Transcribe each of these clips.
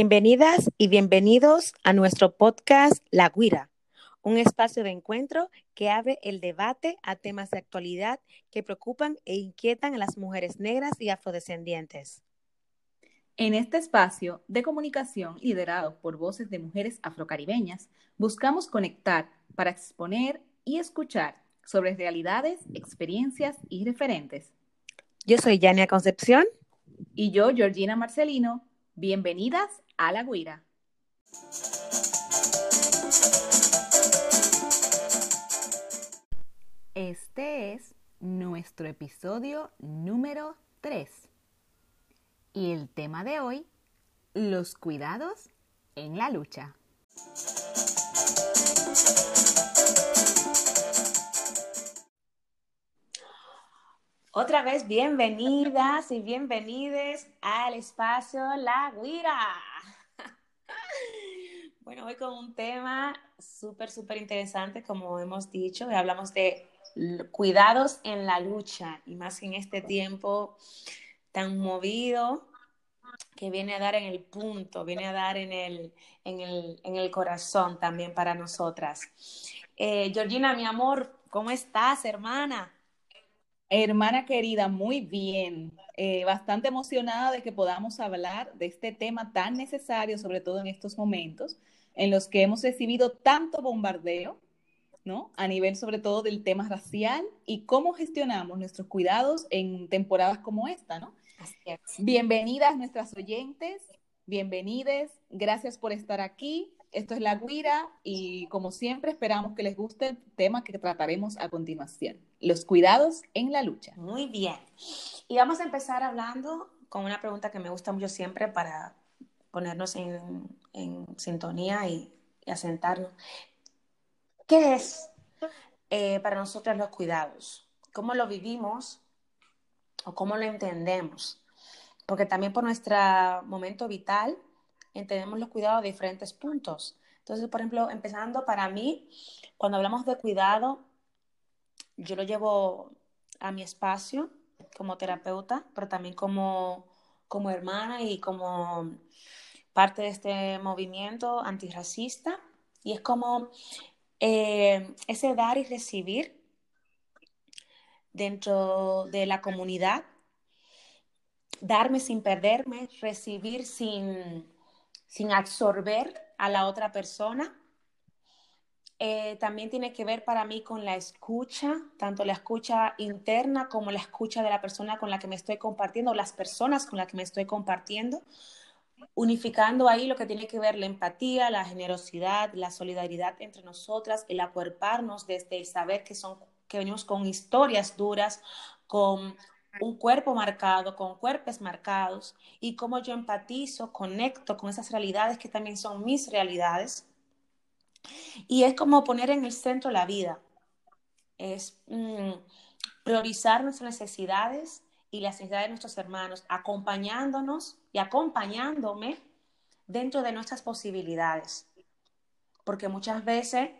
Bienvenidas y bienvenidos a nuestro podcast La Guira, un espacio de encuentro que abre el debate a temas de actualidad que preocupan e inquietan a las mujeres negras y afrodescendientes. En este espacio de comunicación liderado por voces de mujeres afrocaribeñas, buscamos conectar para exponer y escuchar sobre realidades, experiencias y referentes. Yo soy Yania Concepción. Y yo, Georgina Marcelino. Bienvenidas a la guira. Este es nuestro episodio número 3. Y el tema de hoy, los cuidados en la lucha. Otra vez, bienvenidas y bienvenides al espacio La Guira. Bueno, hoy con un tema súper, súper interesante, como hemos dicho, hablamos de cuidados en la lucha y más en este tiempo tan movido que viene a dar en el punto, viene a dar en el, en el, en el corazón también para nosotras. Eh, Georgina, mi amor, ¿cómo estás, hermana? Hermana querida, muy bien. Eh, bastante emocionada de que podamos hablar de este tema tan necesario, sobre todo en estos momentos, en los que hemos recibido tanto bombardeo, ¿no? A nivel sobre todo del tema racial y cómo gestionamos nuestros cuidados en temporadas como esta, ¿no? Bienvenidas nuestras oyentes, bienvenides, gracias por estar aquí. Esto es La Guira y como siempre esperamos que les guste el tema que trataremos a continuación, los cuidados en la lucha. Muy bien. Y vamos a empezar hablando con una pregunta que me gusta mucho siempre para ponernos en, sintonía y, asentarnos. ¿Qué es eh, para nosotros los cuidados? ¿Cómo lo vivimos o cómo lo entendemos? Porque también por nuestro momento vital entendemos los cuidados de diferentes puntos. Entonces, por ejemplo, empezando para mí, cuando hablamos de cuidado, yo lo llevo a mi espacio como terapeuta, pero también como, como hermana y como parte de este movimiento antirracista. Y es como eh, ese dar y recibir dentro de la comunidad, darme sin perderme, recibir sin sin absorber a la otra persona. Eh, también tiene que ver para mí con la escucha, tanto la escucha interna como la escucha de la persona con la que me estoy compartiendo, las personas con las que me estoy compartiendo, unificando ahí lo que tiene que ver la empatía, la generosidad, la solidaridad entre nosotras, el acuerparnos desde el saber que, son, que venimos con historias duras, con un cuerpo marcado, con cuerpos marcados, y cómo yo empatizo, conecto con esas realidades que también son mis realidades. Y es como poner en el centro la vida, es mm, priorizar nuestras necesidades y las necesidades de nuestros hermanos, acompañándonos y acompañándome dentro de nuestras posibilidades. Porque muchas veces,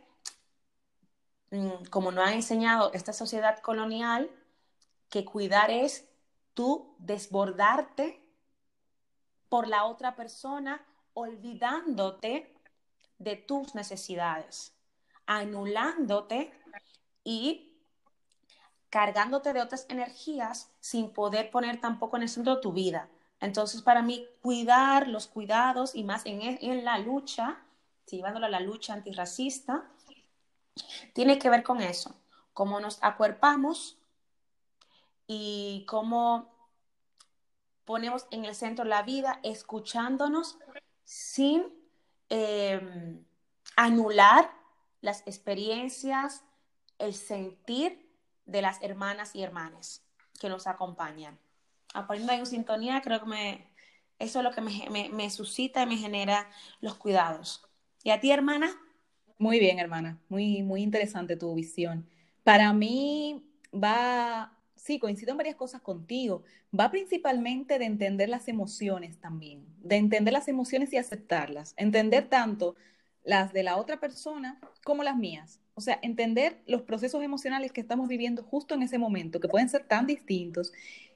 mm, como nos ha enseñado esta sociedad colonial, que cuidar es tú desbordarte por la otra persona, olvidándote de tus necesidades, anulándote y cargándote de otras energías sin poder poner tampoco en el centro tu vida. Entonces, para mí, cuidar los cuidados y más en, en la lucha, llevándolo a la lucha antirracista, tiene que ver con eso, cómo nos acuerpamos y cómo ponemos en el centro la vida escuchándonos sin em, anular las experiencias, el sentir de las hermanas y hermanes que nos acompañan. Aprendiendo en sintonía, creo que me, eso es lo que me, me suscita y me genera los cuidados. ¿Y a ti, hermana? Muy bien, hermana. Muy, muy interesante tu visión. Para mí va sí, coincido en varias cosas contigo. Va principalmente de entender las emociones también, de entender las emociones y aceptarlas, entender tanto las de la otra persona como las mías. O sea, entender los procesos emocionales que estamos viviendo justo en ese momento, que pueden ser tan distintos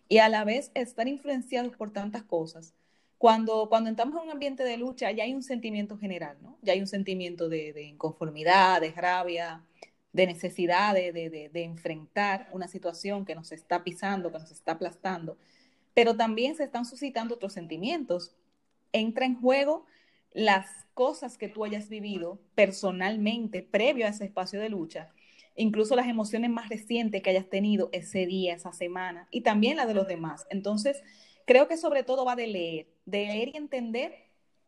y a la vez estar influenciados por tantas cosas. cuando, cuando entramos en un ambiente de lucha, ya hay un sentimiento general, ¿no? Ya hay un sentimiento de, de inconformidad, de rabia, de necesidad de, de, de, enfrentar una situación que nos está pisando, que nos está aplastando, pero también se están suscitando otros sentimientos. Entra en juego las cosas que tú hayas vivido personalmente previo a ese espacio de lucha, incluso las emociones más recientes que hayas tenido ese día, esa semana, y también las de los demás. Entonces, creo que sobre todo va de leer, de leer y entender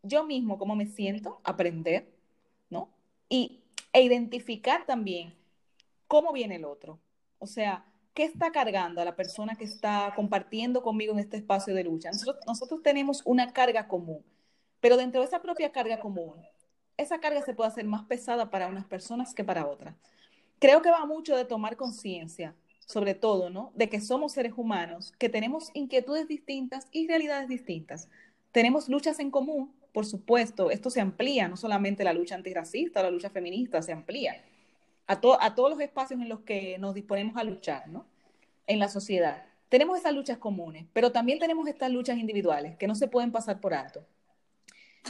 yo mismo cómo me siento, aprender, ¿no? Y, e identificar también cómo viene el otro. O sea, ¿qué está cargando a la persona que está compartiendo conmigo en este espacio de lucha? Nosotros, nosotros tenemos una carga común, pero dentro de esa propia carga común, esa carga se puede hacer más pesada para unas personas que para otras. Creo que va mucho de tomar conciencia sobre todo, ¿no? De que somos seres humanos, que tenemos inquietudes distintas y realidades distintas. Tenemos luchas en común, por supuesto, esto se amplía, no solamente la lucha antirracista, la lucha feminista, se amplía a, a todos los espacios en los que nos disponemos a luchar, ¿no? En la sociedad. Tenemos esas luchas comunes, pero también tenemos estas luchas individuales que no se pueden pasar por alto.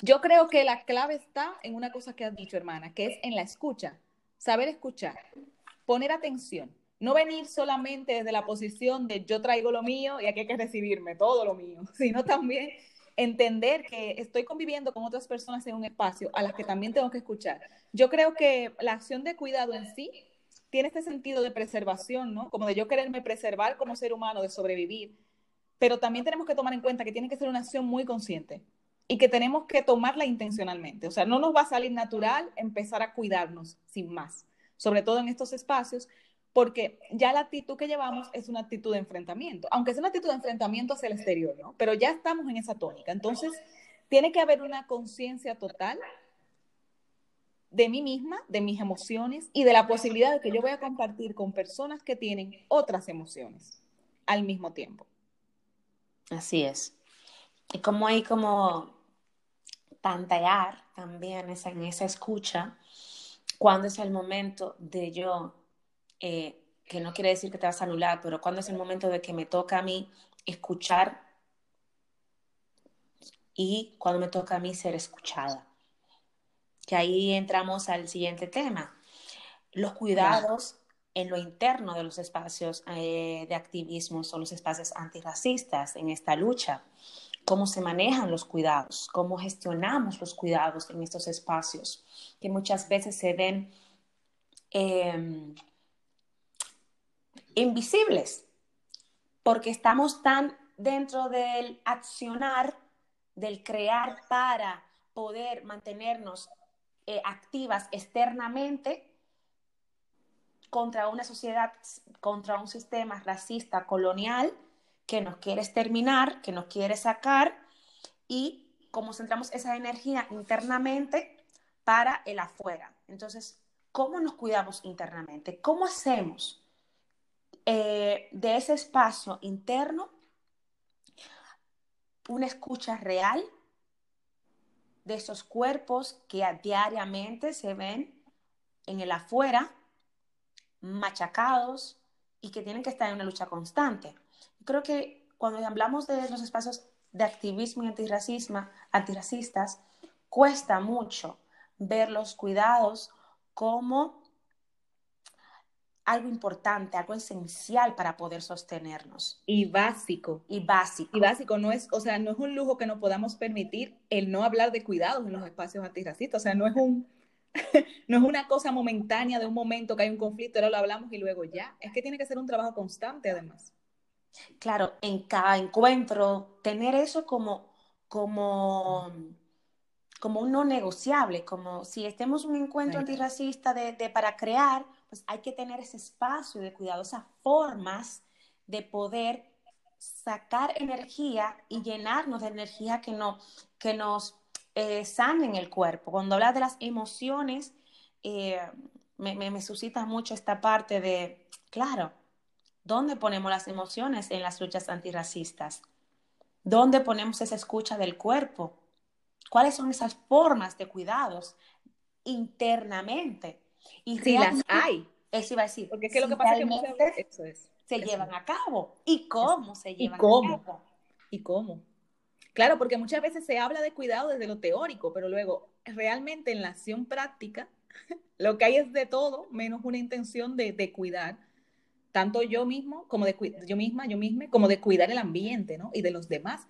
Yo creo que la clave está en una cosa que has dicho, hermana, que es en la escucha, saber escuchar, poner atención no venir solamente desde la posición de yo traigo lo mío y aquí hay que recibirme todo lo mío, sino también entender que estoy conviviendo con otras personas en un espacio a las que también tengo que escuchar. Yo creo que la acción de cuidado en sí tiene este sentido de preservación, ¿no? Como de yo quererme preservar como ser humano, de sobrevivir, pero también tenemos que tomar en cuenta que tiene que ser una acción muy consciente y que tenemos que tomarla intencionalmente. O sea, no nos va a salir natural empezar a cuidarnos sin más, sobre todo en estos espacios, porque ya la actitud que llevamos es una actitud de enfrentamiento, aunque es una actitud de enfrentamiento hacia el exterior, ¿no? Pero ya estamos en esa tónica. Entonces, tiene que haber una conciencia total de mí misma, de mis emociones y de la posibilidad de que yo voy a compartir con personas que tienen otras emociones al mismo tiempo. Así es. Y como hay como tantear también esa, en esa escucha, cuando es el momento de yo eh, que no quiere decir que te vas a anular, pero cuando es el momento de que me toca a mí escuchar y cuando me toca a mí ser escuchada. Que ahí entramos al siguiente tema. Los cuidados en lo interno de los espacios eh, de activismo son los espacios antirracistas en esta lucha. Cómo se manejan los cuidados, cómo gestionamos los cuidados en estos espacios, que muchas veces se ven em, invisibles, porque estamos tan dentro del accionar, del crear para poder mantenernos eh, activas externamente contra una sociedad, contra un sistema racista colonial que nos quiere exterminar, que nos quiere sacar y cómo centramos esa energía internamente para el afuera. Entonces, ¿cómo nos cuidamos internamente? ¿Cómo hacemos eh, de ese espacio interno una escucha real de esos cuerpos que diariamente se ven en el afuera, machacados y que tienen que estar en una lucha constante. Creo que cuando hablamos de los espacios de activismo y antirracismo, antirracistas, cuesta mucho ver los cuidados como algo importante, algo esencial para poder sostenernos. Y básico. Y básico. Y básico, no es, o sea, no es un lujo que nos podamos permitir el no hablar de cuidados en los espacios antirracistas, o sea, no es un, no es una cosa momentánea de un momento que hay un conflicto, ahora lo hablamos y luego ya, es que tiene que ser un trabajo constante además. Claro, en cada encuentro, tener eso como, como, como un no negociable, como si estemos un encuentro antirracista de, de, para crear, pues hay que tener ese espacio de cuidado, esas formas de poder sacar energía y llenarnos de energía que, no, que nos eh, en el cuerpo. Cuando hablas de las emociones, eh, me, me, suscita mucho esta parte de, claro, ¿dónde ponemos las emociones en las luchas antirracistas? ¿Dónde ponemos esa escucha del cuerpo? ¿Cuáles son esas formas de cuidados internamente? Y si las hay. Eso iba a decir. Porque es que lo que pasa es que muchas veces se llevan a cabo. ¿Y cómo se llevan a cabo? ¿Y cómo? Claro, porque muchas veces se habla de cuidado desde lo teórico, pero luego realmente en la acción práctica lo que hay es de todo menos una intención de, de cuidar tanto yo mismo como de yo misma, yo misma, como de cuidar el ambiente, ¿no? Y de los demás.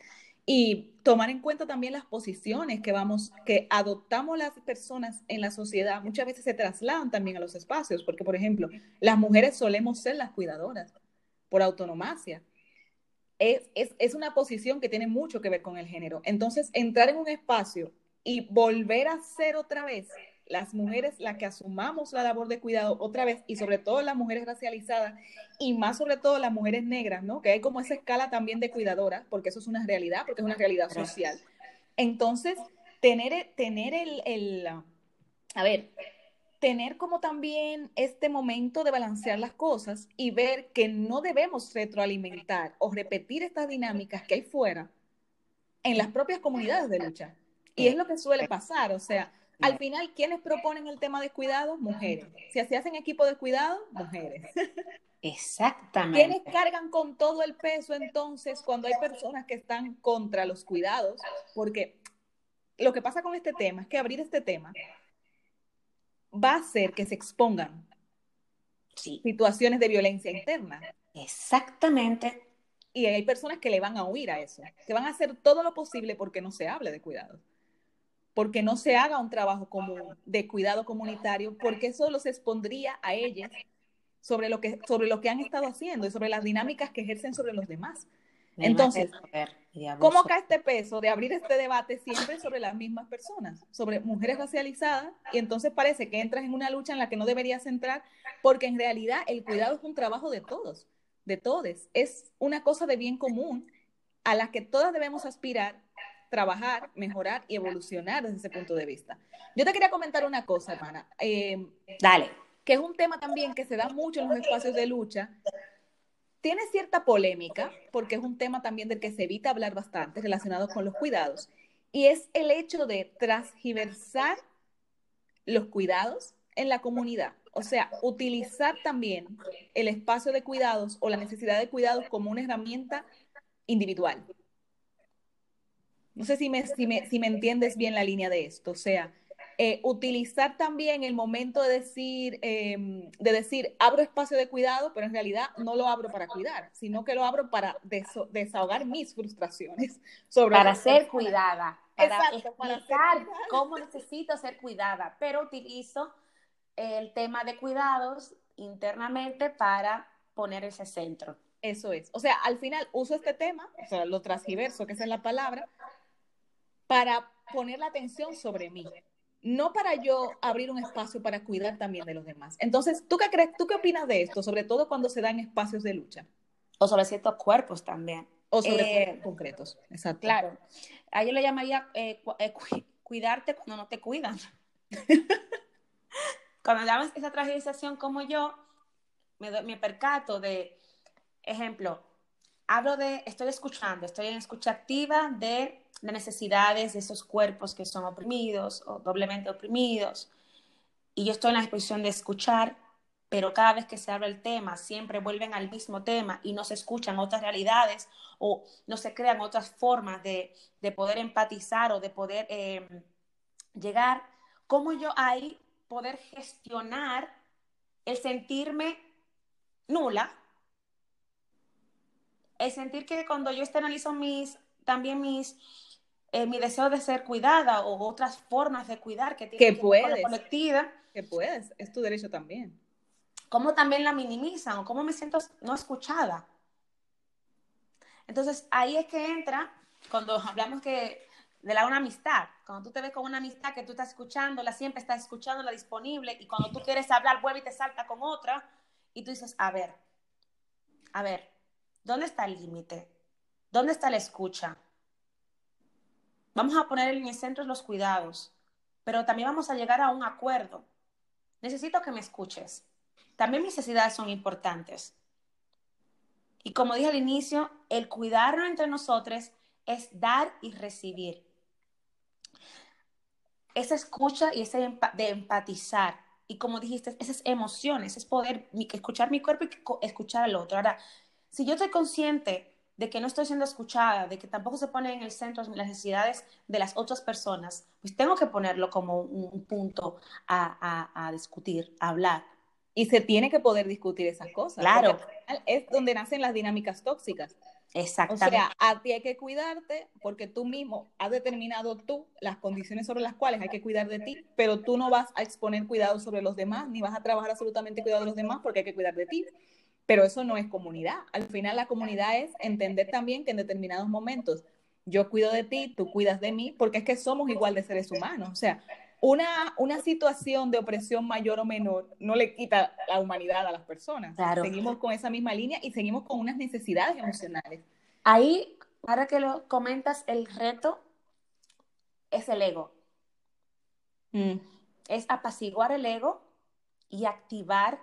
Y tomar en cuenta también las posiciones que vamos, que adoptamos las personas en la sociedad, muchas veces se trasladan también a los espacios, porque por ejemplo, las mujeres solemos ser las cuidadoras por autonomacia. Es, es, es una posición que tiene mucho que ver con el género. Entonces, entrar en un espacio y volver a ser otra vez las mujeres las que asumamos la labor de cuidado otra vez y sobre todo las mujeres racializadas y más sobre todo las mujeres negras, ¿no? Que hay como esa escala también de cuidadoras, porque eso es una realidad, porque es una realidad social. Entonces, tener, tener el, el, a ver, tener como también este momento de balancear las cosas y ver que no debemos retroalimentar o repetir estas dinámicas que hay fuera en las propias comunidades de lucha. Y es lo que suele pasar, o sea, al final, ¿quiénes proponen el tema de cuidados? Mujeres. Si se hacen equipo de cuidado, mujeres. Exactamente. ¿Quiénes cargan con todo el peso entonces cuando hay personas que están contra los cuidados? Porque lo que pasa con este tema es que abrir este tema va a hacer que se expongan situaciones de violencia interna. Exactamente. Y hay personas que le van a huir a eso, que van a hacer todo lo posible porque no se hable de cuidados porque no se haga un trabajo común de cuidado comunitario, porque eso los expondría a ellas sobre lo que, sobre lo que han estado haciendo y sobre las dinámicas que ejercen sobre los demás. Entonces, ¿cómo cae este peso de abrir este debate siempre sobre las mismas personas, sobre mujeres racializadas? Y entonces parece que entras en una lucha en la que no deberías entrar, porque en realidad el cuidado es un trabajo de todos, de todos. Es una cosa de bien común a la que todas debemos aspirar trabajar, mejorar y evolucionar desde ese punto de vista. Yo te quería comentar una cosa, hermana. Eh, Dale. Que es un tema también que se da mucho en los espacios de lucha. Tiene cierta polémica, porque es un tema también del que se evita hablar bastante relacionado con los cuidados, y es el hecho de transgiversar los cuidados en la comunidad. O sea, utilizar también el espacio de cuidados o la necesidad de cuidados como una herramienta individual. No sé si me, si me, si me entiendes bien la línea de esto. O sea, eh, utilizar también el momento de decir, em, de decir, abro espacio de cuidado, pero en realidad no lo abro para cuidar, sino que lo abro para desahogar mis frustraciones. Sobre para ser cuidada, para explicar cómo necesito ser cuidada, pero utilizo el tema de cuidados internamente para poner ese centro. Eso es. O sea, al final uso este tema, o sea, lo transgiverso, que esa es la palabra, para poner la atención sobre mí, no para yo abrir un espacio para cuidar también de los demás. Entonces, ¿tú qué crees? ¿Tú qué opinas de esto? Sobre todo cuando se dan espacios de lucha. O sobre ciertos cuerpos también. O sobre eh, concretos, exacto. Claro. A yo le llamaría eh, eh, cuidarte cuando no te cuidan. cuando llamas esa tragidización como yo, me, me percato de, ejemplo, hablo de, estoy escuchando, estoy en escucha activa de las necesidades de esos cuerpos que son oprimidos o doblemente oprimidos. Y yo estoy en la disposición de escuchar, pero cada vez que se habla el tema, siempre vuelven al mismo tema y no se escuchan otras realidades o no se crean otras formas de, poder empatizar o de poder eh, llegar. ¿Cómo yo ahí poder gestionar el sentirme nula? El sentir que cuando yo externalizo mis, también mis eh, mi deseo de ser cuidada o otras formas de cuidar que tiene que, puedes, colectiva. Que puedes, es tu derecho también. ¿Cómo también la minimizan o cómo me siento no escuchada? Entonces ahí es que entra cuando hablamos que de la una amistad, cuando tú te ves con una amistad que tú estás escuchándola, siempre estás escuchándola disponible y cuando tú quieres hablar, vuelve y te salta con otra y tú dices, a ver, a ver, ¿dónde está el límite? ¿Dónde está la escucha? Vamos a poner en el centro los cuidados, pero también vamos a llegar a un acuerdo. Necesito que me escuches. También mis necesidades son importantes. Y como dije al inicio, el cuidarnos entre nosotros es dar y recibir. Esa escucha y ese de empatizar. Y como dijiste, esas emociones, es poder escuchar mi cuerpo y escuchar al otro. Ahora, si yo estoy consciente de que no estoy siendo escuchada, de que tampoco se pone en el centro las necesidades de las otras personas, pues tengo que ponerlo como un, punto a, a, discutir, a hablar. Y se tiene que poder discutir esas cosas. Claro. Es donde nacen las dinámicas tóxicas. Exactamente. O sea, a ti hay que cuidarte porque tú mismo has determinado tú las condiciones sobre las cuales hay que cuidar de ti, pero tú no vas a exponer cuidado sobre los demás, ni vas a trabajar absolutamente cuidado de los demás porque hay que cuidar de ti. Pero eso no es comunidad. Al final la comunidad es entender también que en determinados momentos yo cuido de ti, tú cuidas de mí, porque es que somos igual de seres humanos. O sea, una, una situación de opresión mayor o menor no le quita la humanidad a las personas. Seguimos con esa misma línea y seguimos con unas necesidades emocionales. Ahí, ahora que lo comentas, el reto es el ego. Mm. Es apaciguar el ego y activar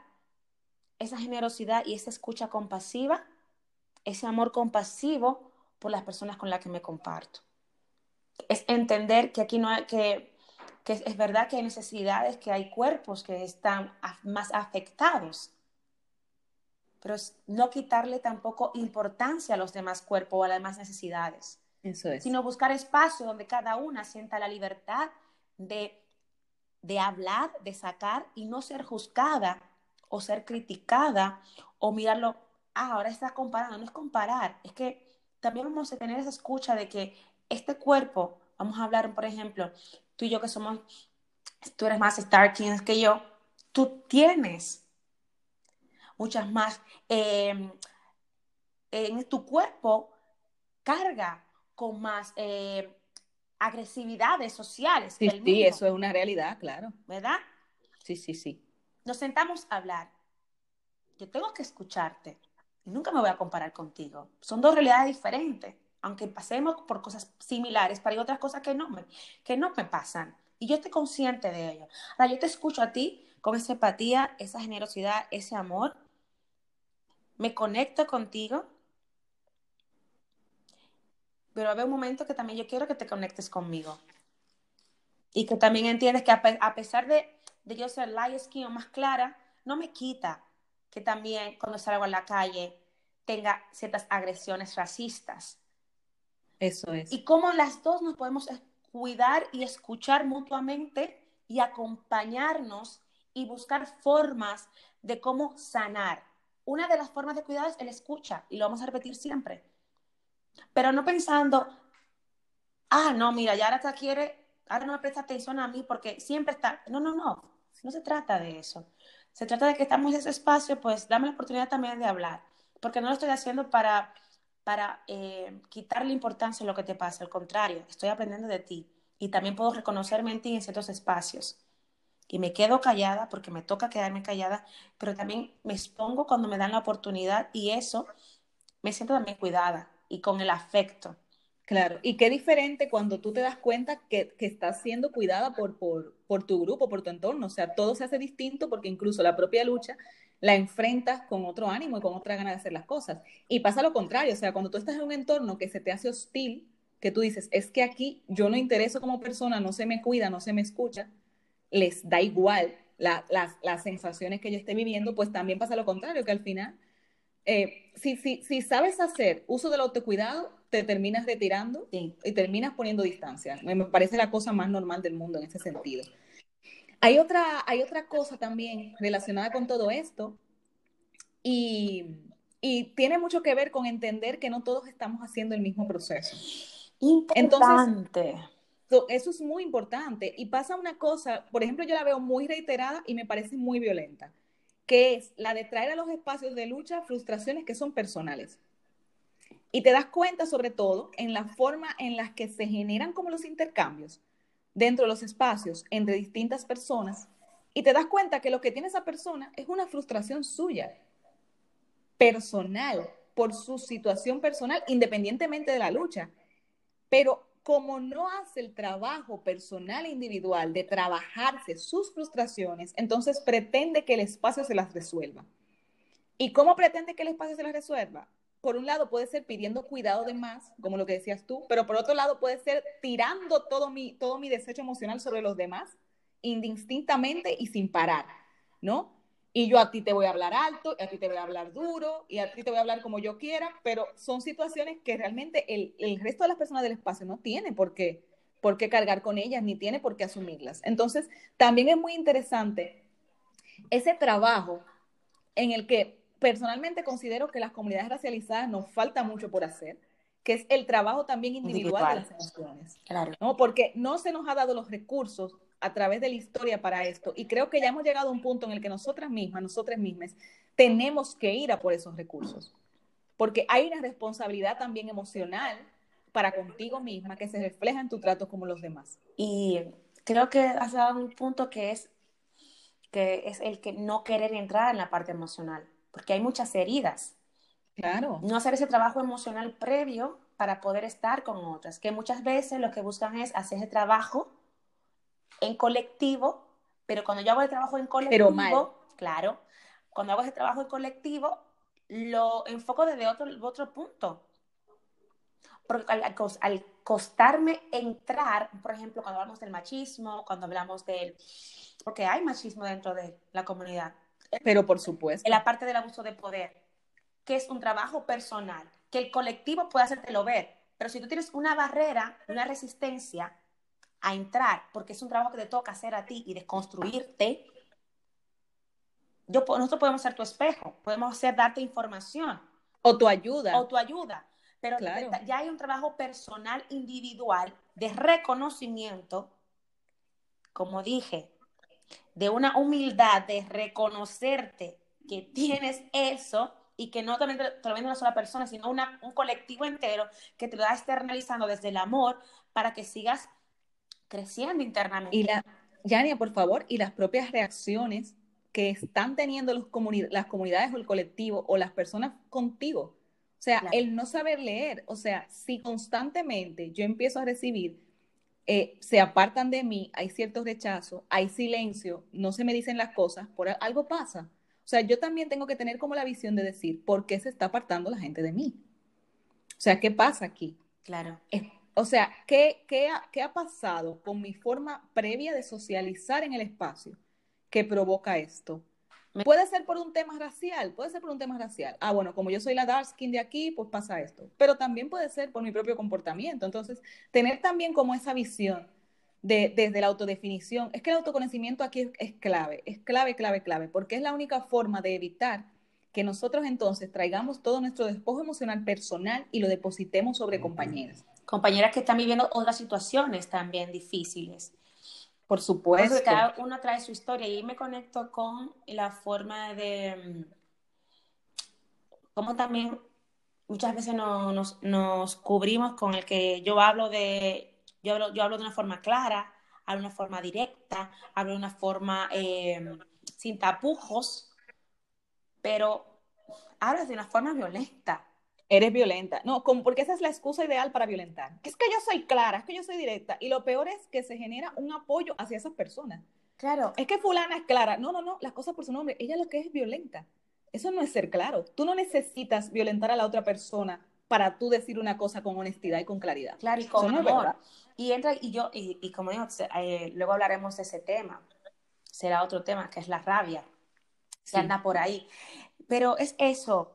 esa generosidad y esa escucha compasiva, ese amor compasivo por las personas con las que me comparto. Es entender que aquí no hay, que, que es, verdad que hay necesidades, que hay cuerpos que están más afectados, pero no quitarle tampoco importancia a los demás cuerpos o a las demás necesidades. Eso es. Sino buscar espacio donde cada una sienta la libertad de, de hablar, de sacar y no ser juzgada o ser criticada o mirarlo, ah, ahora está comparando. No es comparar, es que también vamos a tener esa escucha de que este cuerpo, vamos a hablar, por ejemplo, tú y yo que somos, tú eres más Star Kings que yo, tú tienes muchas más, em, en tu cuerpo carga con más eh, agresividades sociales. Sí, sí, eso es una realidad, claro. ¿Verdad? Sí, sí, sí nos sentamos a hablar. Yo tengo que escucharte y nunca me voy a comparar contigo. Son dos realidades diferentes, aunque pasemos por cosas similares, pero hay otras cosas que no me, que no me pasan. Y yo estoy consciente de ello. Ahora, yo te escucho a ti con esa empatía, esa generosidad, ese amor. Me conecto contigo. Pero a un momento que también yo quiero que te conectes conmigo. Y que también entiendes que a pesar de de yo ser light skin o más clara, no me quita que también cuando salgo a la calle tenga ciertas agresiones racistas. Eso es. Y cómo las dos nos podemos cuidar y escuchar mutuamente y acompañarnos y buscar formas de cómo sanar. Una de las formas de cuidar es el escucha y lo vamos a repetir siempre. Pero no pensando, ah, no, mira, ya ahora te quiere, ahora no me presta atención a mí porque siempre está. No, no, no. No se trata de eso. Se trata de que estamos en ese espacio, pues dame la oportunidad también de hablar, porque no lo estoy haciendo para, para eh, quitarle importancia a lo que te pasa, al contrario, estoy aprendiendo de ti y también puedo reconocerme en ti en ciertos espacios. Y me quedo callada porque me toca quedarme callada, pero también me expongo cuando me dan la oportunidad y eso me siento también cuidada y con el afecto. Claro, y qué diferente cuando tú te das cuenta que, que estás siendo cuidada por, por, por, tu grupo, por tu entorno. O sea, todo se hace distinto porque incluso la propia lucha la enfrentas con otro ánimo y con otra gana de hacer las cosas. Y pasa lo contrario, o sea, cuando tú estás en un entorno que se te hace hostil, que tú dices, es que aquí yo no intereso como persona, no se me cuida, no se me escucha, les da igual las, las sensaciones que yo esté viviendo, pues también pasa lo contrario, que al final, eh, si, si, si sabes hacer uso del autocuidado, te terminas retirando y terminas poniendo distancia. Me parece la cosa más normal del mundo en ese sentido. Hay otra, hay otra cosa también relacionada con todo esto y, y tiene mucho que ver con entender que no todos estamos haciendo el mismo proceso. Importante. Entonces, eso es muy importante. Y pasa una cosa, por ejemplo, yo la veo muy reiterada y me parece muy violenta, que es la de traer a los espacios de lucha frustraciones que son personales. Y te das cuenta sobre todo en la forma en la que se generan como los intercambios dentro de los espacios entre distintas personas y te das cuenta que lo que tiene esa persona es una frustración suya, personal, por su situación personal, independientemente de la lucha. Pero como no hace el trabajo personal e individual de trabajarse sus frustraciones, entonces pretende que el espacio se las resuelva. ¿Y cómo pretende que el espacio se las resuelva? por un lado puede ser pidiendo cuidado de más, como lo que decías tú, pero por otro lado puede ser tirando todo mi, todo mi desecho emocional sobre los demás, indistintamente y sin parar, ¿no? Y yo a ti te voy a hablar alto, y a ti te voy a hablar duro, y a ti te voy a hablar como yo quiera, pero son situaciones que realmente el, el resto de las personas del espacio no tiene por qué, por qué cargar con ellas, ni tiene por qué asumirlas. Entonces, también es muy interesante ese trabajo en el que personalmente considero que las comunidades racializadas nos falta mucho por hacer, que es el trabajo también individual, de las emociones. Claro. ¿no? Porque no se nos ha dado los recursos a través de la historia para esto. Y creo que ya hemos llegado a un punto en el que nosotras mismas, nosotras mismas, tenemos que ir a por esos recursos. Porque hay una responsabilidad también emocional para contigo misma que se refleja en tu trato como los demás. Y creo que has dado un punto que es, que es el que no querer entrar en la parte emocional, porque hay muchas heridas. Claro. No hacer ese trabajo emocional previo para poder estar con otras, que muchas veces lo que buscan es hacer ese trabajo en colectivo, pero cuando yo hago el trabajo en colectivo, claro, cuando hago ese trabajo en colectivo, lo enfoco desde otro, otro punto. Porque al, costarme entrar, por ejemplo, cuando hablamos del machismo, cuando hablamos del... Porque hay machismo dentro de la comunidad. Pero por supuesto. En la parte del abuso de poder, que es un trabajo personal, que el colectivo puede hacértelo ver. Pero si tú tienes una barrera, una resistencia, a entrar, porque es un trabajo que te toca hacer a ti y desconstruirte, yo, nosotros podemos ser tu espejo, podemos hacer darte información. O tu ayuda. O tu ayuda. Pero ya hay un trabajo personal, individual, de reconocimiento, como dije, de una humildad, de reconocerte que tienes eso y que no te lo vende una sola persona, sino una, un colectivo entero que te lo da externalizando desde el amor para que sigas creciendo internamente. Y la, Yania, por favor, y las propias reacciones que están teniendo los las comunidades o el colectivo o las personas contigo. O sea, el no saber leer, o sea, si constantemente yo empiezo a recibir, eh, se apartan de mí, hay cierto rechazo, hay silencio, no se me dicen las cosas, por algo pasa. O sea, yo también tengo que tener como la visión de decir, ¿por qué se está apartando la gente de mí? O sea, ¿qué pasa aquí? Claro. O sea, ¿qué, qué, ha, ¿qué ha pasado con mi forma previa de socializar en el espacio que provoca esto? Puede ser por un tema racial, puede ser por un tema racial. Ah, bueno, como yo soy la dark skin de aquí, pues pasa esto. Pero también puede ser por mi propio comportamiento. Entonces, tener también como esa visión de, desde la autodefinición. Es que el autoconocimiento aquí es, es, clave, es clave, clave, clave, porque es la única forma de evitar que nosotros entonces traigamos todo nuestro despojo emocional personal y lo depositemos sobre compañeras compañeras que están viviendo otras situaciones también difíciles. Por supuesto. cada uno trae su historia y me conecto con la forma de mm, cómo también muchas veces nos, nos, cubrimos con el que yo hablo de, yo hablo, yo hablo de una forma clara, hablo de una forma directa, hablo de una forma em, sin tapujos, pero hablas de una forma violenta eres violenta. No, como, porque esa es la excusa ideal para violentar. Es que yo soy clara, es que yo soy directa. Y lo peor es que se genera un apoyo hacia esas personas. Claro. Es que fulana es clara. No, no, no, las cosas por su nombre. Ella lo que es violenta. Eso no es ser claro. Tú no necesitas violentar a la otra persona para tú decir una cosa con honestidad y con claridad. Claro, y con amor. y entra, y yo, y, como digo, eh, luego hablaremos de ese tema. Será otro tema, que es la rabia. Se anda por ahí. Pero es eso,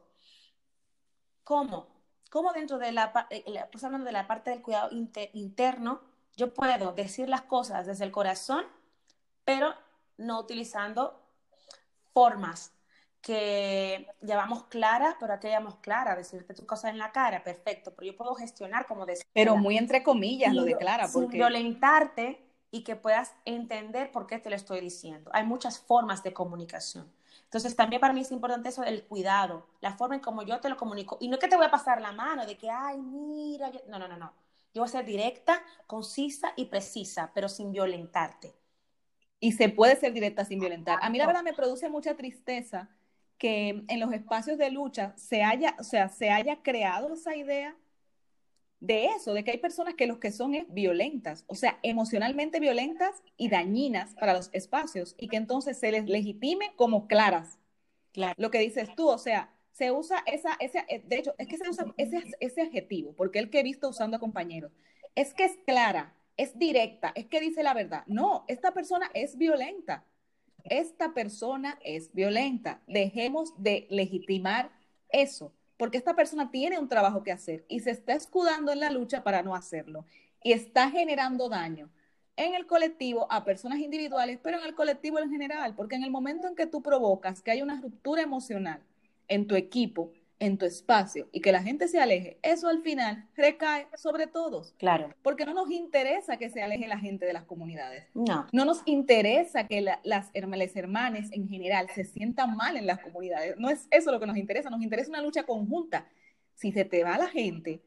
¿Cómo? ¿Cómo dentro de la, eh, pues hablando de la parte del cuidado interno, yo puedo decir las cosas desde el corazón, pero no utilizando formas que llamamos clara, pero aquí llamamos clara, decirte tus cosas en la cara, perfecto, pero yo puedo gestionar como decir. Pero muy entre comillas lo de clara, porque... Sin violentarte y que puedas entender por qué te lo estoy diciendo. Hay muchas formas de comunicación. Entonces, también para mí es importante eso del cuidado, la forma en cómo yo te lo comunico. Y no es que te voy a pasar la mano de que, ay, mira, no, no, no, no. Yo voy a ser directa, concisa y precisa, pero sin violentarte. Y se puede ser directa sin violentar. A mí la verdad me produce mucha tristeza que en los espacios de lucha se haya, o sea, se haya creado esa idea de eso, de que hay personas que los que son es violentas, o sea, emocionalmente violentas y dañinas para los espacios y que entonces se les legitime como claras. Claro. Lo que dices tú, o sea, se usa esa, ese, eh, de hecho, es que se usa ese, ese adjetivo, porque el que he visto usando a compañeros, es que es clara, es directa, es que dice la verdad. No, esta persona es violenta. esta persona es violenta. Dejemos de legitimar eso, porque esta persona tiene un trabajo que hacer y se está escudando en la lucha para no hacerlo. Y está generando daño en el colectivo a personas individuales, pero en el colectivo en general, porque en el momento en que tú provocas que hay una ruptura emocional en tu equipo, en tu espacio y que la gente se aleje, eso al final recae sobre todos. Claro. Porque no nos interesa que se aleje la gente de las comunidades. No. No nos interesa que las las hermanas en general se sientan mal en las comunidades. No es eso lo que nos interesa. Nos interesa una lucha conjunta. Si se te va la gente,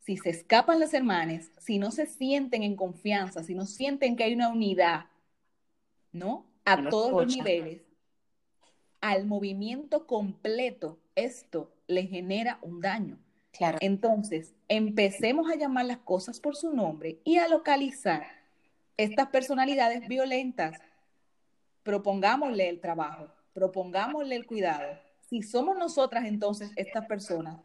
si se escapan las hermanas, si no se sienten en confianza, si no sienten que hay una unidad, ¿no? A todos los niveles, al movimiento completo esto le genera un daño. Claro. Entonces, empecemos a llamar las cosas por su nombre y a localizar estas personalidades violentas. Propongámosle el trabajo, propongámosle el cuidado. Si somos nosotras entonces estas personas,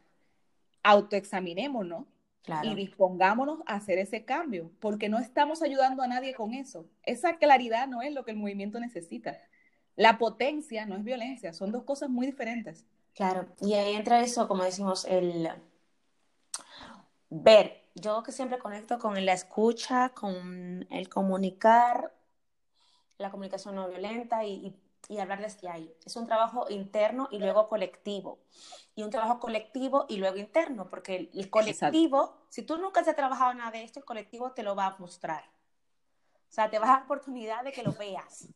autoexaminémonos claro. y dispongámonos a hacer ese cambio, porque no estamos ayudando a nadie con eso. Esa claridad no es lo que el movimiento necesita. La potencia no es violencia, son dos cosas muy diferentes. Claro, y ahí entra eso, como decimos, el ver. Yo que siempre conecto con la escucha, con el comunicar, la comunicación no violenta y, y, hablar desde ahí. Es un trabajo interno y luego colectivo. Y un trabajo colectivo y luego interno, porque el, colectivo, si tú nunca has trabajado nada de esto, el colectivo te lo va a mostrar. O sea, te va a dar oportunidad de que lo veas,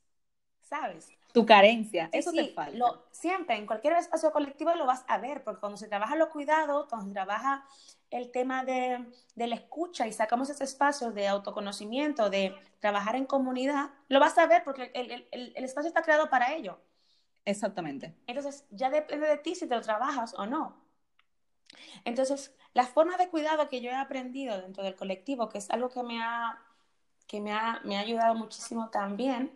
¿sabes? Tu carencia, eso te falta. Lo, siempre, en cualquier espacio colectivo lo vas a ver, porque cuando se trabaja los cuidados, cuando se trabaja el tema de, de, la escucha y sacamos ese espacio de autoconocimiento, de trabajar en comunidad, lo vas a ver porque el, el, el, espacio está creado para ello. Exactamente. Entonces, ya depende de ti si te lo trabajas o no. Entonces, la forma de cuidado que yo he aprendido dentro del colectivo, que es algo que me ha, que me ha, me ha ayudado muchísimo también,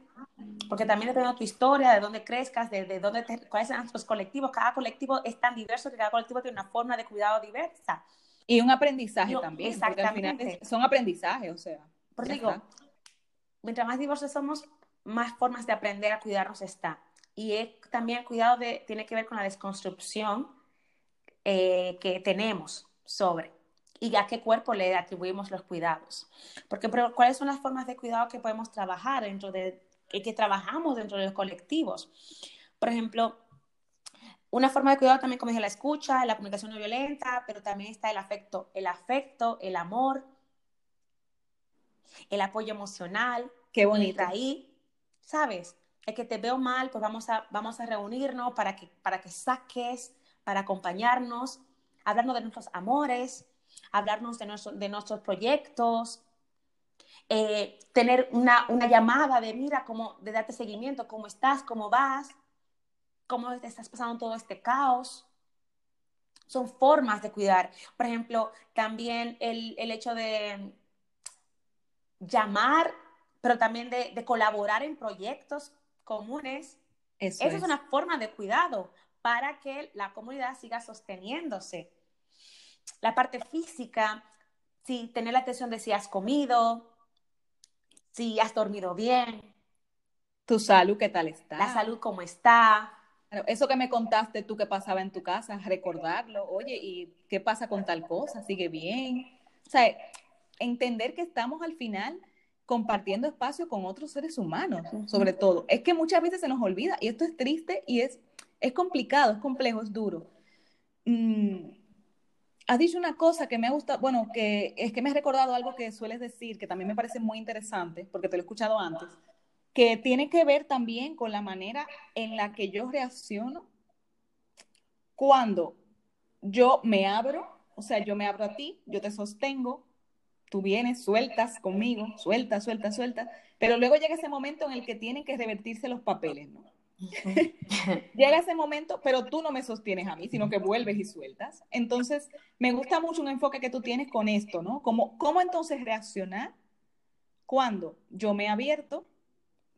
porque también depende de tu historia, de dónde crezcas, de, de dónde cuáles son tus colectivos. Cada colectivo es tan diverso que cada colectivo tiene una forma de cuidado diversa. Y un aprendizaje también. Exactamente. Porque al final son aprendizajes, o sea. Por digo, mientras más diversos somos, más formas de aprender a cuidarnos está. Y también el cuidado de, tiene que ver con la desconstrucción eh, que tenemos sobre y a qué cuerpo le atribuimos los cuidados. Porque, pero, ¿cuáles son las formas de cuidado que podemos trabajar dentro de que trabajamos dentro de los colectivos. Por ejemplo, una forma de cuidado también, como dije, la escucha, la comunicación no violenta, pero también está el afecto, el afecto, el amor, el apoyo emocional. Qué bonito. ahí, ¿sabes? Es que te veo mal, pues vamos a, vamos a reunirnos para que, para que saques, para acompañarnos, hablarnos de nuestros amores, hablarnos de, de nuestros proyectos, eh, tener una, una, llamada de mira, cómo, de darte seguimiento, cómo estás, cómo vas, cómo te estás pasando todo este caos. Son formas de cuidar. Por ejemplo, también el, el hecho de llamar, pero también de, de colaborar en proyectos comunes. Eso, es. es una forma de cuidado para que la comunidad siga sosteniéndose. La parte física, sí, tener la atención de si has comido, si has dormido bien. Tu salud, ¿qué tal está? La salud, ¿cómo está? Eso que me contaste tú que pasaba en tu casa, recordarlo, oye, ¿y qué pasa con tal cosa? ¿Sigue bien? O sea, entender que estamos al final compartiendo espacio con otros seres humanos, sobre todo. Es que muchas veces se nos olvida y esto es triste y es, es complicado, es complejo, es duro. Mm, has dicho una cosa que me ha gustado, bueno, que es que me has recordado algo que sueles decir, que también me parece muy interesante, porque te lo he escuchado antes, que tiene que ver también con la manera en la que yo reacciono cuando yo me abro, o sea, yo me abro a ti, yo te sostengo, tú vienes, sueltas conmigo, sueltas, sueltas, sueltas, pero luego llega ese momento en el que tienen que revertirse los papeles, ¿no? Llega ese momento, pero tú no me sostienes a mí, sino que vuelves y sueltas. Entonces, me gusta mucho un enfoque que tú tienes con esto, ¿no? Como, ¿Cómo entonces reaccionar cuando yo me he abierto,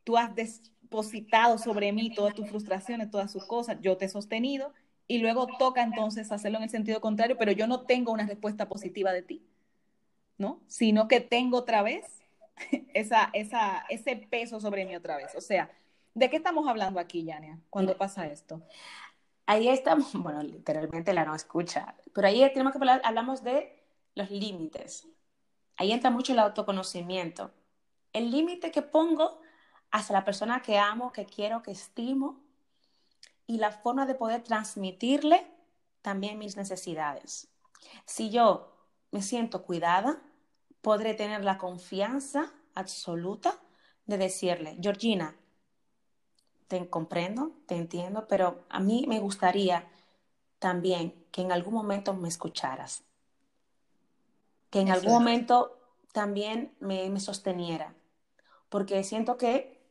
tú has depositado sobre mí todas tus frustraciones, todas sus cosas, yo te he sostenido y luego toca entonces hacerlo en el sentido contrario, pero yo no tengo una respuesta positiva de ti, ¿no? Sino que tengo otra vez esa, esa, ese peso sobre mí otra vez. O sea, ¿De qué estamos hablando aquí, Yania, cuando pasa esto? Ahí estamos, bueno, literalmente la no escucha, pero ahí tenemos que hablar, hablamos de los límites. Ahí entra mucho el autoconocimiento. El límite que pongo hacia la persona que amo, que quiero, que estimo y la forma de poder transmitirle también mis necesidades. Si yo me siento cuidada, podré tener la confianza absoluta de decirle, Georgina, te comprendo, te entiendo, pero a mí me gustaría también que en algún momento me escucharas, que en algún momento también me, me, sosteniera, porque siento que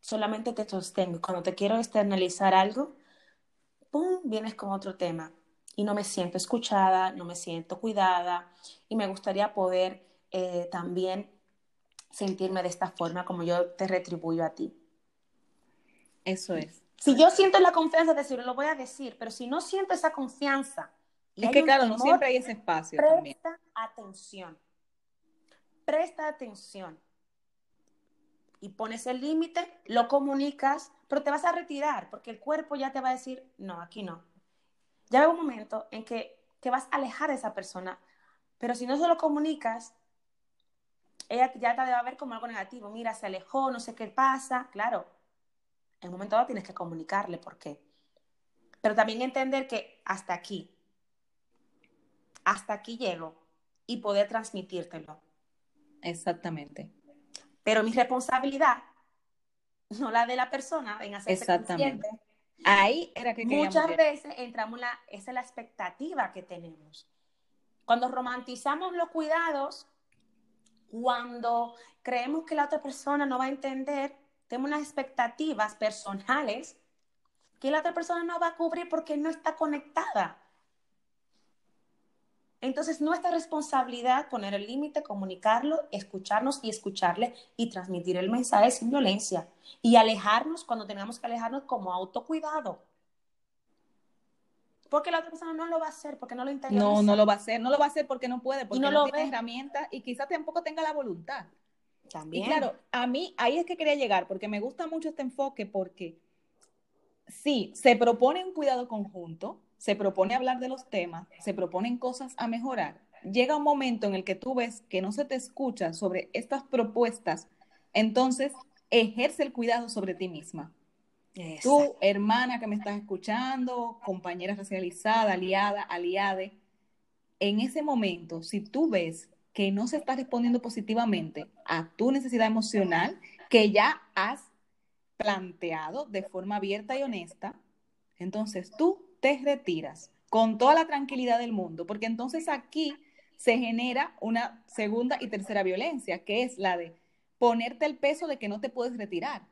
solamente te sostengo. Cuando te quiero externalizar algo, ¡pum!, vienes con otro tema y no me siento escuchada, no me siento cuidada y me gustaría poder eh, también sentirme de esta forma como yo te retribuyo a ti. Eso es. Si yo siento la confianza de decirlo, lo voy a decir, pero si no siento esa confianza... Y es que claro, no siempre hay ese espacio. Presta atención. Presta atención. Y pones el límite, lo comunicas, pero te vas a retirar porque el cuerpo ya te va a decir, no, aquí no. Ya hay un momento en que te vas a alejar de esa persona, pero si no se lo comunicas, ella ya te va a ver como algo negativo. Mira, se alejó, no sé qué pasa. Claro, en un momento dado tienes que comunicarle por qué. Pero también entender que hasta aquí, hasta aquí llego y poder transmitírtelo. Exactamente. Pero mi responsabilidad, no la de la persona, en hacerse Exactamente. Ahí era que Muchas veces entramos la, esa es la expectativa que tenemos. Cuando romantizamos los cuidados, cuando creemos que la otra persona no va a entender, tenemos unas expectativas personales que la otra persona no va a cubrir porque no está conectada. Entonces, nuestra responsabilidad poner el límite, comunicarlo, escucharnos y escucharle y transmitir el mensaje sin violencia y alejarnos cuando tengamos que alejarnos como autocuidado. Porque la otra persona no lo va a hacer, porque no lo interioriza. No, no lo va a hacer, no lo va a hacer porque no puede, porque no, lo tiene herramientas y quizás tampoco tenga la voluntad. También. Y claro, a mí ahí es que quería llegar, porque me gusta mucho este enfoque, porque sí, se propone un cuidado conjunto, se propone hablar de los temas, se proponen cosas a mejorar. Llega un momento en el que tú ves que no se te escucha sobre estas propuestas, entonces ejerce el cuidado sobre ti misma. Tú, hermana que me estás escuchando, compañera racializada, aliada, aliade, en ese momento, si tú ves que no se está respondiendo positivamente a tu necesidad emocional que ya has planteado de forma abierta y honesta, entonces tú te retiras con toda la tranquilidad del mundo, porque entonces aquí se genera una segunda y tercera violencia, que es la de ponerte el peso de que no te puedes retirar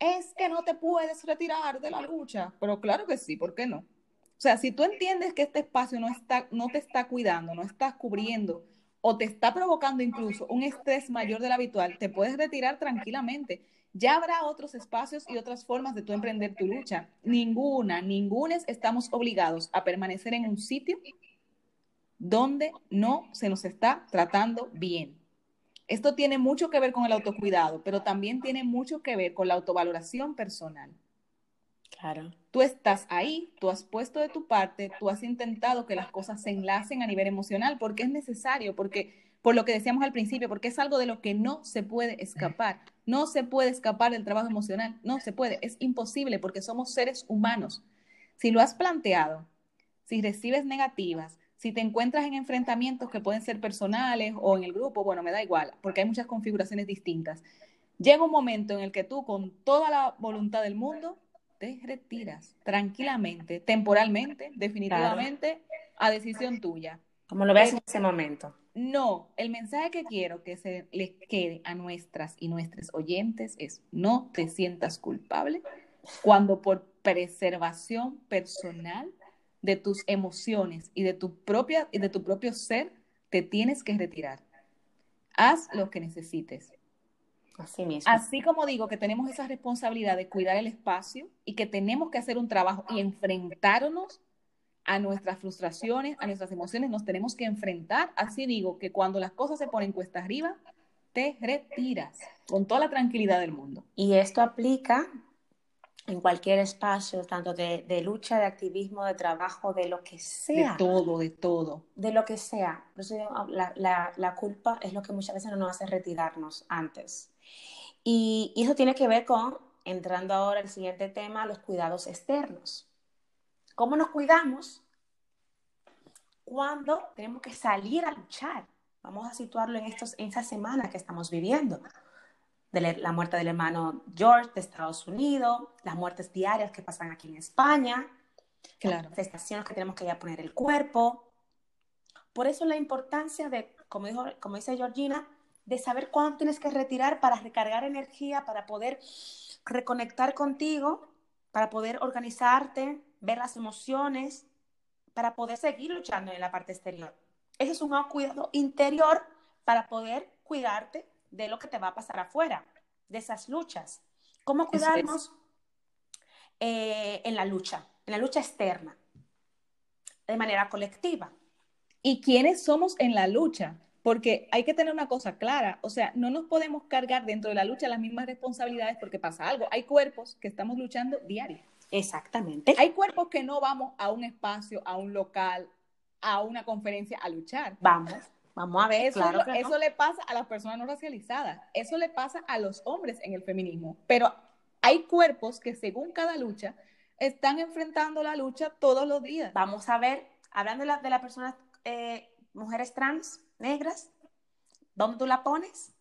es que no te puedes retirar de la lucha. Pero claro que sí, ¿por qué no? O sea, si tú entiendes que este espacio no, está, no te está cuidando, no estás cubriendo o te está provocando incluso un estrés mayor del habitual, te puedes retirar tranquilamente. Ya habrá otros espacios y otras formas de tú emprender tu lucha. Ninguna, ninguna estamos obligados a permanecer en un sitio donde no se nos está tratando bien. Esto tiene mucho que ver con el autocuidado, pero también tiene mucho que ver con la autovaloración personal. Claro. Tú estás ahí, tú has puesto de tu parte, tú has intentado que las cosas se enlacen a nivel emocional porque es necesario, porque por lo que decíamos al principio, porque es algo de lo que no se puede escapar. No se puede escapar del trabajo emocional, no se puede, es imposible porque somos seres humanos. Si lo has planteado, si recibes negativas, si te encuentras en enfrentamientos que pueden ser personales o en el grupo, bueno, me da igual, porque hay muchas configuraciones distintas. Llega un momento en el que tú, con toda la voluntad del mundo, te retiras tranquilamente, temporalmente, definitivamente, a decisión tuya. Como lo ves en ese momento. No, el mensaje que quiero que se les quede a nuestras y nuestros oyentes es no te sientas culpable cuando por preservación personal de tus emociones y de tu, propia, y de tu propio ser, te tienes que retirar. Haz lo que necesites. Así mismo. Así como digo que tenemos esa responsabilidad de cuidar el espacio y que tenemos que hacer un trabajo y enfrentarnos a nuestras frustraciones, a nuestras emociones, nos tenemos que enfrentar. Así digo que cuando las cosas se ponen cuesta arriba, te retiras con toda la tranquilidad del mundo. Y esto aplica en cualquier espacio, tanto de, lucha, de activismo, de trabajo, de lo que sea. De todo, de todo. De lo que sea. La, la, culpa es lo que muchas veces nos hace retirarnos antes. Y, y eso tiene que ver con, entrando ahora al siguiente tema, los cuidados externos. ¿Cómo nos cuidamos? Cuando tenemos que salir a luchar. Vamos a situarlo en, estos, en esta semana que estamos viviendo de la muerte del hermano George de Estados Unidos, las muertes diarias que pasan aquí en España, claro. las manifestaciones que tenemos que ir a poner el cuerpo. Por eso la importancia de, como, dijo, como dice Georgina, de saber cuándo tienes que retirar para recargar energía, para poder reconectar contigo, para poder organizarte, ver las emociones, para poder seguir luchando en la parte exterior. Ese es un cuidado interior para poder cuidarte de lo que te va a pasar afuera, de esas luchas. ¿Cómo cuidarnos eh, en la lucha, en la lucha externa, de manera colectiva? ¿Y quiénes somos en la lucha? Porque hay que tener una cosa clara, o sea, no nos podemos cargar dentro de la lucha las mismas responsabilidades porque pasa algo. Hay cuerpos que estamos luchando diario. Exactamente. Hay cuerpos que no vamos a un espacio, a un local, a una conferencia a luchar. Vamos. Vamos a ver, eso, claro eso le pasa a las personas no racializadas, eso le pasa a los hombres en el feminismo, pero hay cuerpos que según cada lucha están enfrentando la lucha todos los días. Vamos a ver, hablando de, la, de las personas, eh, mujeres trans, negras, ¿dónde tú la pones?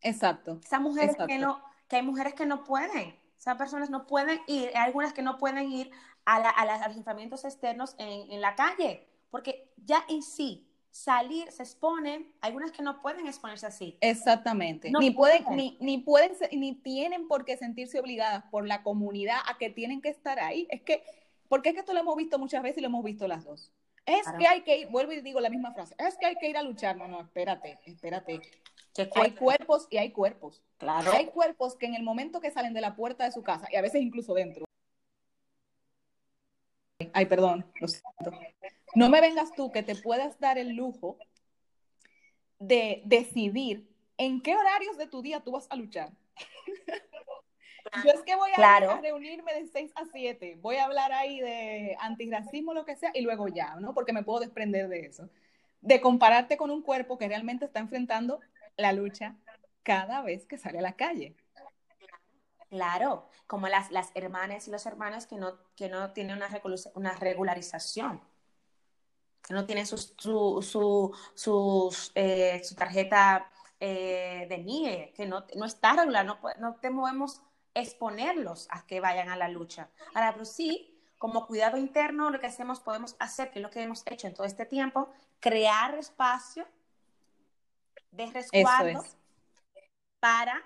Exacto. Esas mujeres que no, que hay mujeres que no pueden, esas personas no pueden ir, hay algunas que no pueden ir a, a, los enfrentamientos externos en, en la calle, porque ya en sí salir, se exponen, algunas que no pueden exponerse así. Exactamente. ni pueden, ni, ni, pueden, ni tienen por qué sentirse obligadas por la comunidad a que tienen que estar ahí. Es que, porque es que esto lo hemos visto muchas veces y lo hemos visto las dos. Es que hay que ir, vuelvo y digo la misma frase, es que hay que ir a luchar. No, no, espérate, espérate. Hay cuerpos y hay cuerpos. Claro. Hay cuerpos que en el momento que salen de la puerta de su casa, y a veces incluso dentro, ay, perdón, lo siento, no me vengas tú que te puedas dar el lujo de decidir en qué horarios de tu día tú vas a luchar. Yo es que voy a, reunirme de 6 a 7, voy a hablar ahí de antirracismo, lo que sea, y luego ya, ¿no? Porque me puedo desprender de eso. De compararte con un cuerpo que realmente está enfrentando la lucha cada vez que sale a la calle. Claro, como las, las hermanas y los hermanos que no, que no tienen una, una regularización que no tienen su, su, su, eh, su tarjeta eh, de NIE, que no, no está regular, no, no podemos exponerlos a que vayan a la lucha. Ahora, pero sí, como cuidado interno, lo que hacemos, podemos hacer, que es lo que hemos hecho en todo este tiempo, crear espacio de resguardo para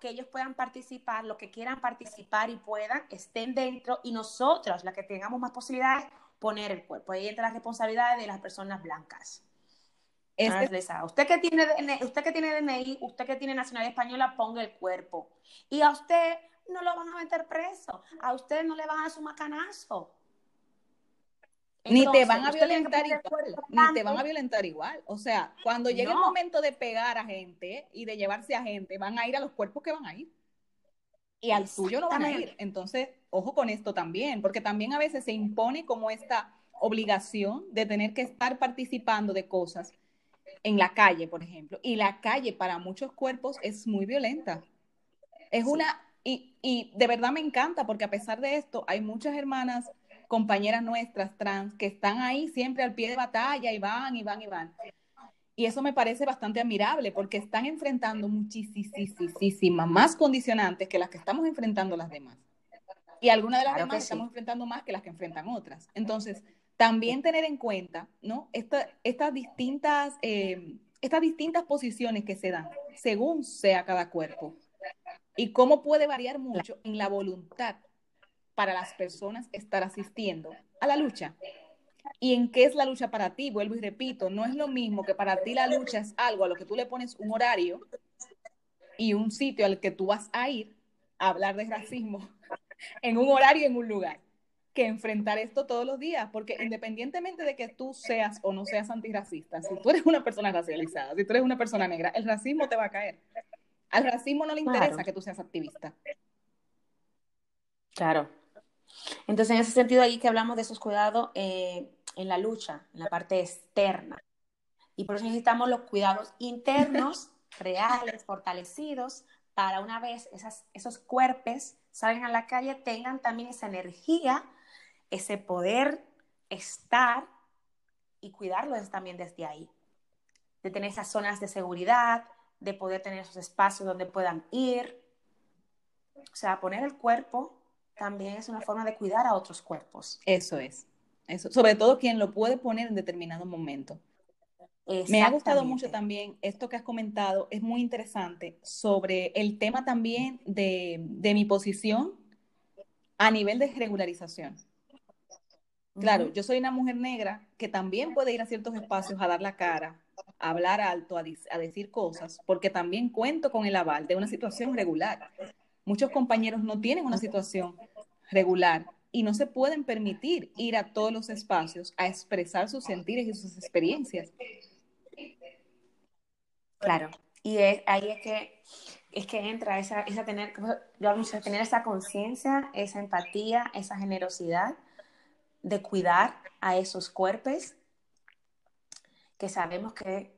que ellos puedan participar, lo que quieran participar y puedan, estén dentro y nosotros, la que tengamos más posibilidades, poner el cuerpo. Ahí entra la responsabilidad de las personas blancas. Usted que tiene DNI, usted que tiene DNI, usted que tiene nacionalidad española, ponga el cuerpo. Y a usted no lo van a meter preso, a usted no le van a dar su macanazo. ni te van a violentar igual, ni te van a violentar igual. O sea, cuando llegue el momento de pegar a gente y de llevarse a gente, van a ir a los cuerpos que van a ir y al suyo no van a ir. Entonces, ojo con esto también, porque también a veces se impone como esta obligación de tener que estar participando de cosas en la calle, por ejemplo. Y la calle para muchos cuerpos es muy violenta. Es una, y, y de verdad me encanta, porque a pesar de esto, hay muchas hermanas, compañeras nuestras trans, que están ahí siempre al pie de batalla y van y van y van. Y eso me parece bastante admirable porque están enfrentando muchísimas más condicionantes que las que estamos enfrentando las demás. Y algunas de las demás estamos enfrentando más que las que enfrentan otras. Entonces, también tener en cuenta, ¿no? estas, distintas, eh, estas distintas posiciones que se dan según sea cada cuerpo y cómo puede variar mucho en la voluntad para las personas estar asistiendo a la lucha. ¿Y en qué es la lucha para ti? Vuelvo y repito, no es lo mismo que para ti la lucha es algo a lo que tú le pones un horario y un sitio al que tú vas a ir a hablar de racismo en un horario y en un lugar que enfrentar esto todos los días, porque independientemente de que tú seas o no seas antirracista, si tú eres una persona racializada, si tú eres una persona negra, el racismo te va a caer. Al racismo no le interesa que tú seas activista. Claro. Entonces, en ese sentido, ahí que hablamos de esos cuidados eh, en la lucha, en la parte externa. Y por eso necesitamos los cuidados internos, reales, fortalecidos, para una vez esas, esos cuerpos salgan a la calle, tengan también esa energía, ese poder estar y cuidarlos también desde ahí. De tener esas zonas de seguridad, de poder tener esos espacios donde puedan ir. O sea, poner el cuerpo también es una forma de cuidar a otros cuerpos. Eso es. Eso. Sobre todo quien lo puede poner en determinado momento. Me ha gustado mucho también esto que has comentado, es muy interesante sobre el tema también de, de mi posición a nivel de regularización. Claro, yo soy una mujer negra que también puede ir a ciertos espacios a dar la cara, a hablar alto, a, a, decir cosas, porque también cuento con el aval de una situación regular. Muchos compañeros no tienen una situación regular y no se pueden permitir ir a todos los espacios a expresar sus sentires y sus experiencias. Claro, y ahí es que, es que entra esa, esa tener, yo tener esa conciencia, esa empatía, esa generosidad de cuidar a esos cuerpos que sabemos que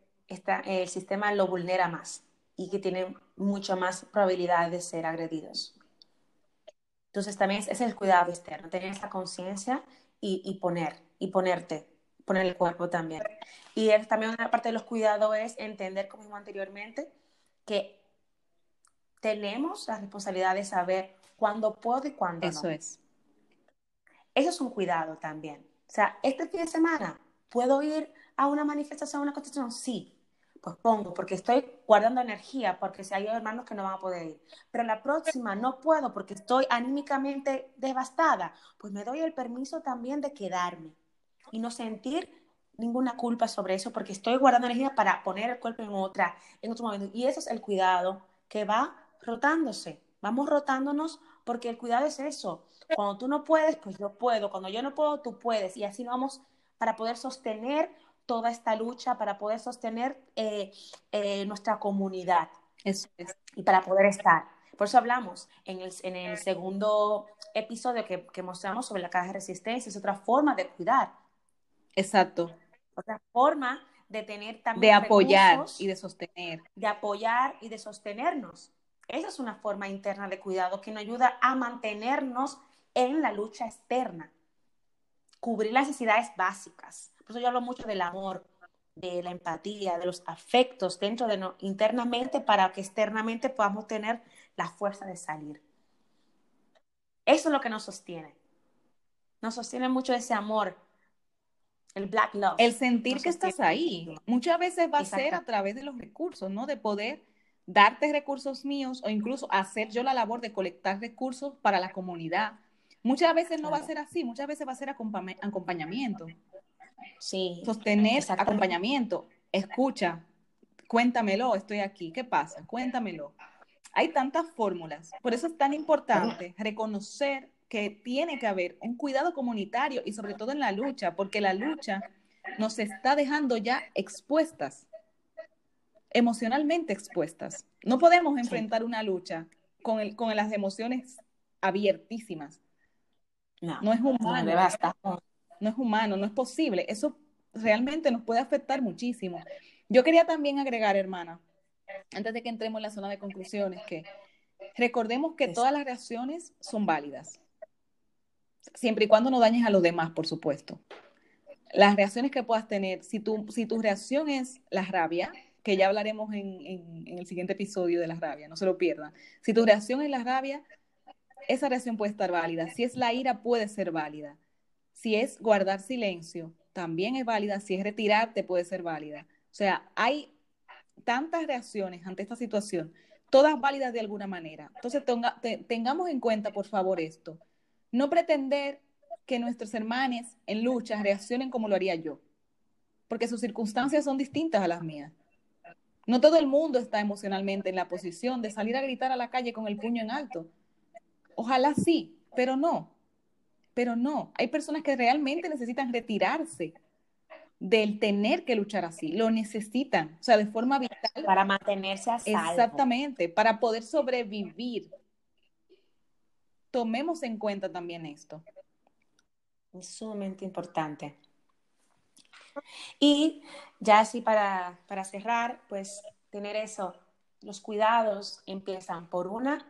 el sistema lo vulnera más y que tienen mucho más probabilidad de ser agredidos. Entonces también es, el cuidado externo, tener esa conciencia y, y, poner, y ponerte, poner el cuerpo también. Y también una parte de los cuidados es entender, como dijimos anteriormente, que tenemos la responsabilidad de saber cuándo puedo y cuándo no. Eso es. Eso es un cuidado también. O sea, este fin de semana, ¿puedo ir a una manifestación, a una constitución? Sí, pues pongo, porque estoy guardando energía, porque si hay hermanos que no van a poder ir. Pero la próxima no puedo porque estoy anímicamente devastada, pues me doy el permiso también de quedarme y no sentir ninguna culpa sobre eso, porque estoy guardando energía para poner el cuerpo en otra, en otro momento. Y eso es el cuidado que va rotándose. Vamos rotándonos porque el cuidado es eso. Cuando tú no puedes, pues yo puedo. Cuando yo no puedo, tú puedes. Y así vamos para poder sostener toda esta lucha, para poder sostener eh, eh, nuestra comunidad. Eso es. Y para poder estar. Por eso hablamos en el, en el segundo episodio que, que mostramos sobre la caja de resistencia. Es otra forma de cuidar. Exacto otra forma de tener también. De apoyar y de sostener. De apoyar y de sostenernos. Esa es una forma interna de cuidado que nos ayuda a mantenernos en la lucha externa. Cubrir las necesidades básicas. Por eso yo hablo mucho del amor, de la empatía, de los afectos dentro de nosotros internamente para que externamente podamos tener la fuerza de salir. Eso es lo que nos sostiene. Nos sostiene mucho ese amor el black love. El sentir que estás ahí. Muchas veces va a ser a través de los recursos, ¿no? De poder darte recursos míos o incluso hacer yo la labor de colectar recursos para la comunidad. Muchas veces no va a ser así, muchas veces va a ser acompañamiento. Sí. Sostener acompañamiento. Escucha, cuéntamelo, estoy aquí. ¿Qué pasa? Cuéntamelo. Hay tantas fórmulas. Por eso es tan importante reconocer que tiene que haber un cuidado comunitario y sobre todo en la lucha, porque la lucha nos está dejando ya expuestas, emocionalmente expuestas. No podemos enfrentar una lucha con, el, con las emociones abiertísimas. No, no es humano. No, no es humano, no es posible. Eso realmente nos puede afectar muchísimo. Yo quería también agregar, hermana, antes de que entremos en la zona de conclusiones, que recordemos que todas las reacciones son válidas siempre y cuando no dañes a los demás, por supuesto. Las reacciones que puedas tener, si tu, si tu reacción es la rabia, que ya hablaremos en, en, el siguiente episodio de la rabia, no se lo pierdan. Si tu reacción es la rabia, esa reacción puede estar válida. Si es la ira, puede ser válida. Si es guardar silencio, también es válida. Si es retirarte, puede ser válida. O sea, hay tantas reacciones ante esta situación, todas válidas de alguna manera. Entonces, tengamos en cuenta, por favor, esto. No pretender que nuestros hermanos en lucha reaccionen como lo haría yo, porque sus circunstancias son distintas a las mías. No todo el mundo está emocionalmente en la posición de salir a gritar a la calle con el puño en alto. Ojalá sí, pero no. Pero no. Hay personas que realmente necesitan retirarse del tener que luchar así. Lo necesitan, o sea, de forma vital. Para mantenerse a salvo. Exactamente, para poder sobrevivir tomemos en cuenta también esto. Es sumamente importante. Y ya así para, para cerrar, pues tener eso, los cuidados empiezan por una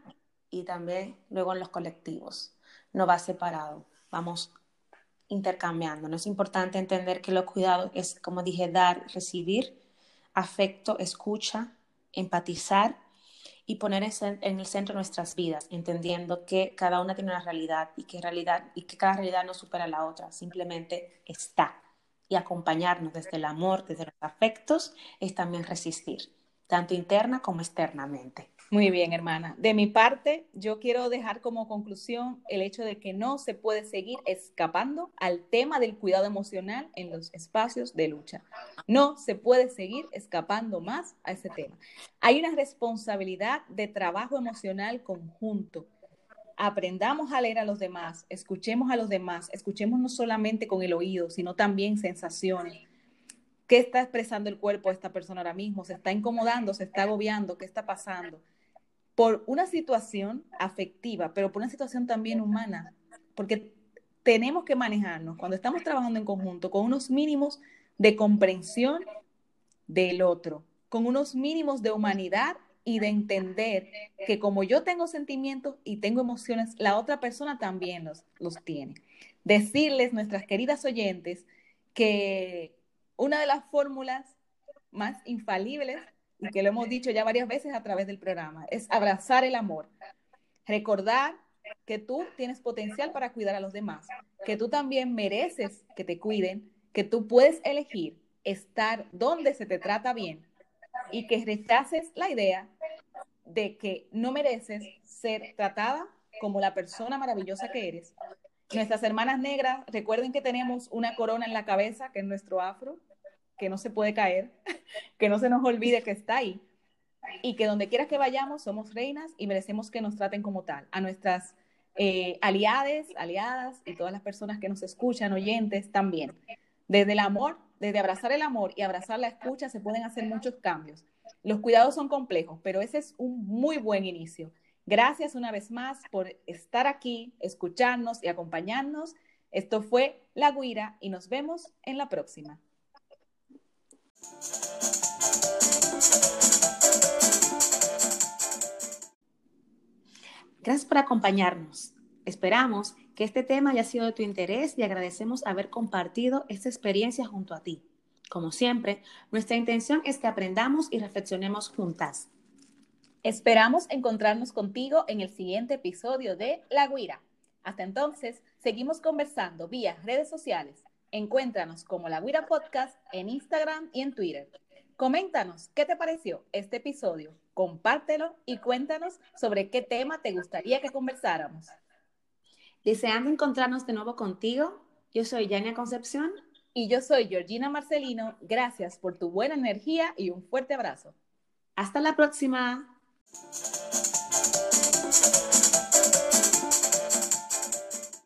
y también luego en los colectivos. No va separado, vamos intercambiando. Es importante entender que los cuidados es, como dije, dar, recibir, afecto, escucha, empatizar y poner en el centro nuestras vidas, entendiendo que cada una tiene una realidad y que, realidad, y que cada realidad no supera la otra, simplemente está. Y acompañarnos desde el amor, desde los afectos, es también resistir, tanto interna como externamente. Muy bien, hermana. De mi parte, yo quiero dejar como conclusión el hecho de que no se puede seguir escapando al tema del cuidado emocional en los espacios de lucha. No se puede seguir escapando más a ese tema. Hay una responsabilidad de trabajo emocional conjunto. Aprendamos a leer a los demás, escuchemos a los demás, escuchemos no solamente con el oído, sino también sensaciones. ¿Qué está expresando el cuerpo de esta persona ahora mismo? ¿Se está incomodando? ¿Se está agobiando? ¿Qué está pasando? Por una situación afectiva, pero por una situación también humana, porque tenemos que manejarnos cuando estamos trabajando en conjunto con unos mínimos de comprensión del otro, con unos mínimos de humanidad y de entender que como yo tengo sentimientos y tengo emociones, la otra persona también los, los tiene. Decirles, nuestras queridas oyentes, que una de las fórmulas más infalibles y que lo hemos dicho ya varias veces a través del programa, es abrazar el amor. Recordar que tú tienes potencial para cuidar a los demás, que tú también mereces que te cuiden, que tú puedes elegir estar donde se te trata bien y que rechaces la idea de que no mereces ser tratada como la persona maravillosa que eres. Nuestras hermanas negras, recuerden que tenemos una corona en la cabeza, que es nuestro afro, que no se puede caer, que no se nos olvide que está ahí y que donde quiera que vayamos somos reinas y merecemos que nos traten como tal. A nuestras eh, aliadas y todas las personas que nos escuchan, oyentes también. Desde el amor, desde abrazar el amor y abrazar la escucha se pueden hacer muchos cambios. Los cuidados son complejos, pero ese es un muy buen inicio. Gracias una vez más por estar aquí, escucharnos y acompañarnos. Esto fue La Guira y nos vemos en la próxima. Gracias por acompañarnos. Esperamos que este tema haya sido de tu interés y agradecemos haber compartido esta experiencia junto a ti. Como siempre, nuestra intención es que aprendamos y reflexionemos juntas. Esperamos encontrarnos contigo en el siguiente episodio de La Guira. Hasta entonces, seguimos conversando vía redes sociales. Encuéntranos como La Guira Podcast en Instagram y en Twitter. Coméntanos qué te pareció este episodio, compártelo y cuéntanos sobre qué tema te gustaría que conversáramos. Deseando encontrarnos de nuevo contigo, yo soy Yania Concepción. Y yo soy Georgina Marcelino. Gracias por tu buena energía y un fuerte abrazo. Hasta la próxima.